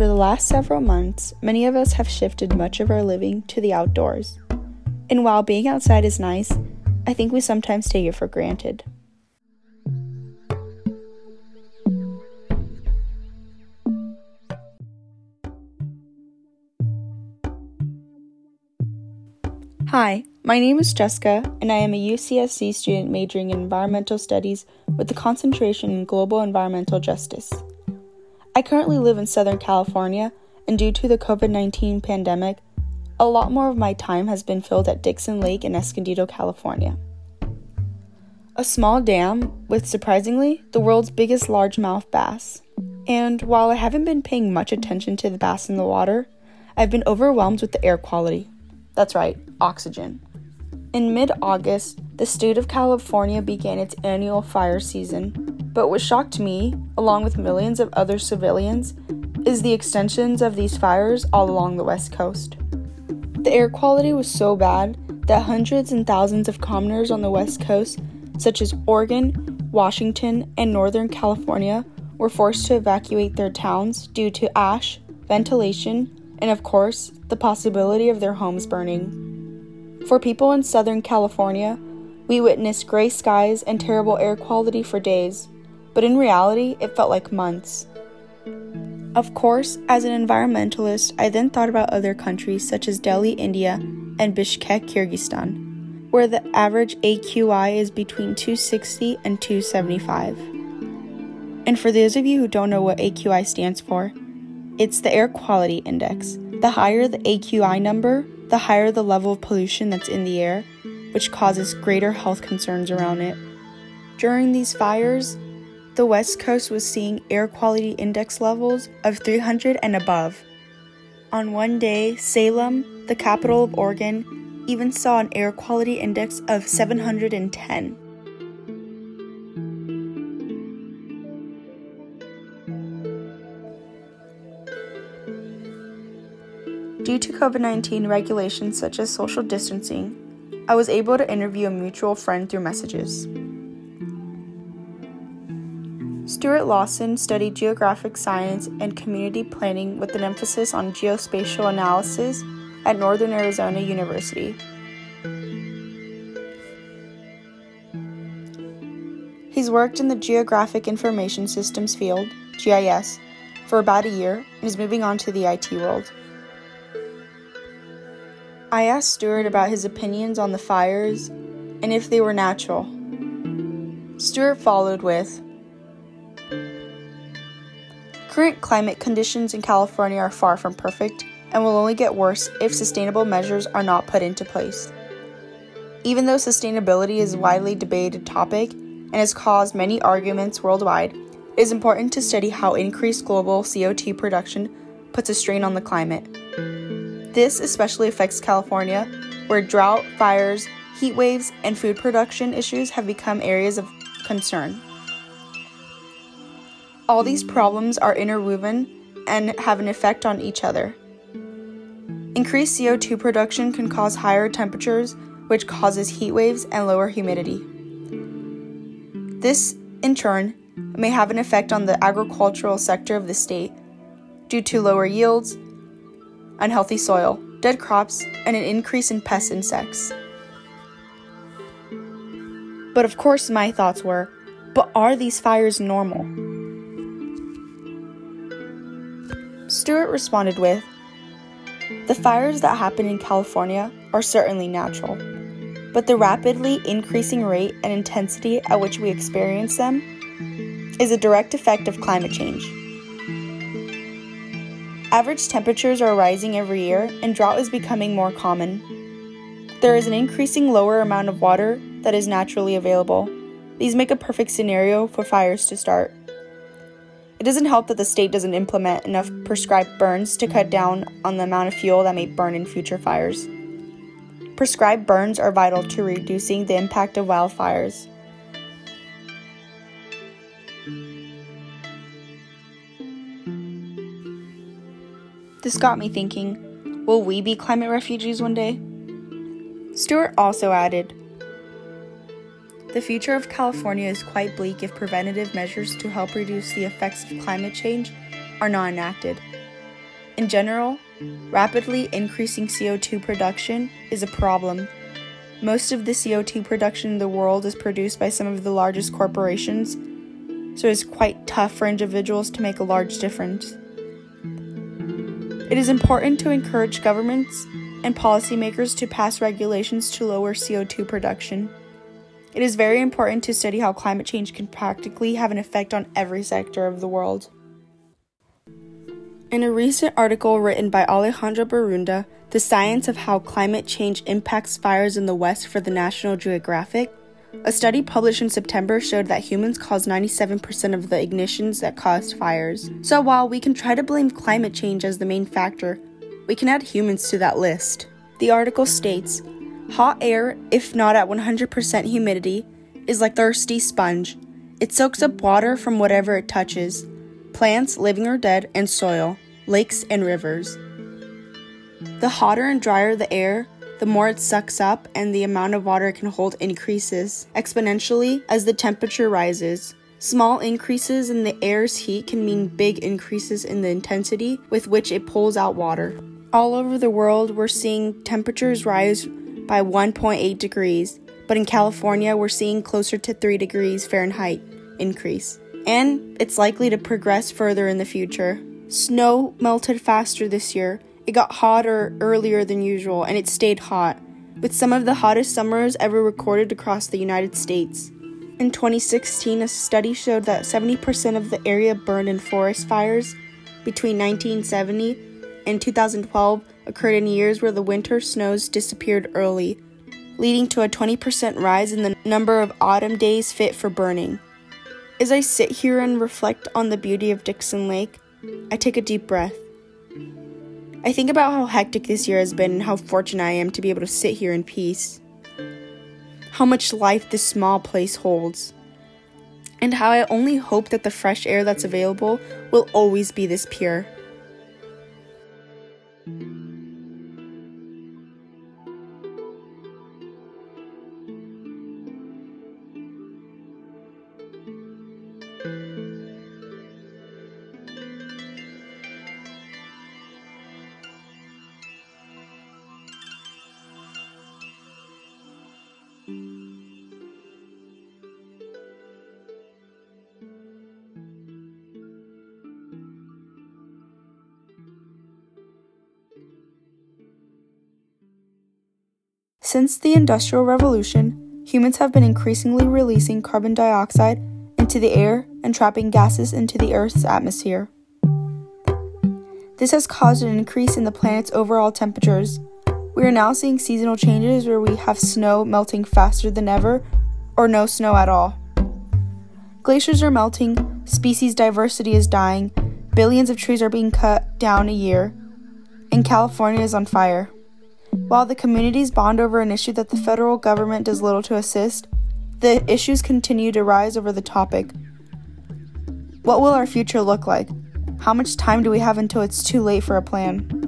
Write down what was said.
Over the last several months, many of us have shifted much of our living to the outdoors. And while being outside is nice, I think we sometimes take it for granted. Hi, my name is Jessica, and I am a UCSC student majoring in environmental studies with a concentration in global environmental justice. I currently live in Southern California, and due to the COVID 19 pandemic, a lot more of my time has been filled at Dixon Lake in Escondido, California. A small dam with surprisingly the world's biggest largemouth bass. And while I haven't been paying much attention to the bass in the water, I've been overwhelmed with the air quality. That's right, oxygen. In mid August, the state of California began its annual fire season. But what shocked me, along with millions of other civilians, is the extensions of these fires all along the West Coast. The air quality was so bad that hundreds and thousands of commoners on the West Coast, such as Oregon, Washington, and Northern California, were forced to evacuate their towns due to ash, ventilation, and of course, the possibility of their homes burning. For people in Southern California, we witnessed gray skies and terrible air quality for days, but in reality, it felt like months. Of course, as an environmentalist, I then thought about other countries such as Delhi, India, and Bishkek, Kyrgyzstan, where the average AQI is between 260 and 275. And for those of you who don't know what AQI stands for, it's the air quality index. The higher the AQI number, the higher the level of pollution that's in the air, which causes greater health concerns around it. During these fires, the West Coast was seeing air quality index levels of 300 and above. On one day, Salem, the capital of Oregon, even saw an air quality index of 710. Due to COVID 19 regulations such as social distancing, I was able to interview a mutual friend through messages. Stuart Lawson studied geographic science and community planning with an emphasis on geospatial analysis at Northern Arizona University. He's worked in the Geographic Information Systems field, GIS, for about a year and is moving on to the IT world. I asked Stuart about his opinions on the fires and if they were natural. Stuart followed with Current climate conditions in California are far from perfect and will only get worse if sustainable measures are not put into place. Even though sustainability is a widely debated topic and has caused many arguments worldwide, it is important to study how increased global CO2 production puts a strain on the climate. This especially affects California, where drought, fires, heat waves, and food production issues have become areas of concern. All these problems are interwoven and have an effect on each other. Increased CO2 production can cause higher temperatures, which causes heat waves and lower humidity. This, in turn, may have an effect on the agricultural sector of the state due to lower yields, unhealthy soil, dead crops, and an increase in pest insects. But of course, my thoughts were but are these fires normal? Stuart responded with The fires that happen in California are certainly natural, but the rapidly increasing rate and intensity at which we experience them is a direct effect of climate change. Average temperatures are rising every year, and drought is becoming more common. There is an increasing lower amount of water that is naturally available. These make a perfect scenario for fires to start. It doesn't help that the state doesn't implement enough prescribed burns to cut down on the amount of fuel that may burn in future fires. Prescribed burns are vital to reducing the impact of wildfires. This got me thinking will we be climate refugees one day? Stuart also added the future of California is quite bleak if preventative measures to help reduce the effects of climate change are not enacted. In general, rapidly increasing CO2 production is a problem. Most of the CO2 production in the world is produced by some of the largest corporations, so it's quite tough for individuals to make a large difference. It is important to encourage governments and policymakers to pass regulations to lower CO2 production. It is very important to study how climate change can practically have an effect on every sector of the world. In a recent article written by Alejandra Borunda, The Science of How Climate Change Impacts Fires in the West for the National Geographic, a study published in September showed that humans cause 97% of the ignitions that caused fires. So while we can try to blame climate change as the main factor, we can add humans to that list. The article states Hot air, if not at 100% humidity, is like thirsty sponge. It soaks up water from whatever it touches plants, living or dead, and soil, lakes, and rivers. The hotter and drier the air, the more it sucks up, and the amount of water it can hold increases exponentially as the temperature rises. Small increases in the air's heat can mean big increases in the intensity with which it pulls out water. All over the world, we're seeing temperatures rise by 1.8 degrees, but in California, we're seeing closer to 3 degrees Fahrenheit increase and it's likely to progress further in the future. Snow melted faster this year. It got hotter earlier than usual, and it stayed hot, with some of the hottest summers ever recorded across the United States. In 2016, a study showed that 70% of the area burned in forest fires between 1970 and 2012 occurred in years where the winter snows disappeared early, leading to a 20% rise in the number of autumn days fit for burning. As I sit here and reflect on the beauty of Dixon Lake, I take a deep breath. I think about how hectic this year has been and how fortunate I am to be able to sit here in peace. How much life this small place holds. And how I only hope that the fresh air that's available will always be this pure. Since the Industrial Revolution, humans have been increasingly releasing carbon dioxide into the air and trapping gases into the Earth's atmosphere. This has caused an increase in the planet's overall temperatures. We are now seeing seasonal changes where we have snow melting faster than ever or no snow at all. Glaciers are melting, species diversity is dying, billions of trees are being cut down a year, and California is on fire. While the communities bond over an issue that the federal government does little to assist, the issues continue to rise over the topic. What will our future look like? How much time do we have until it's too late for a plan?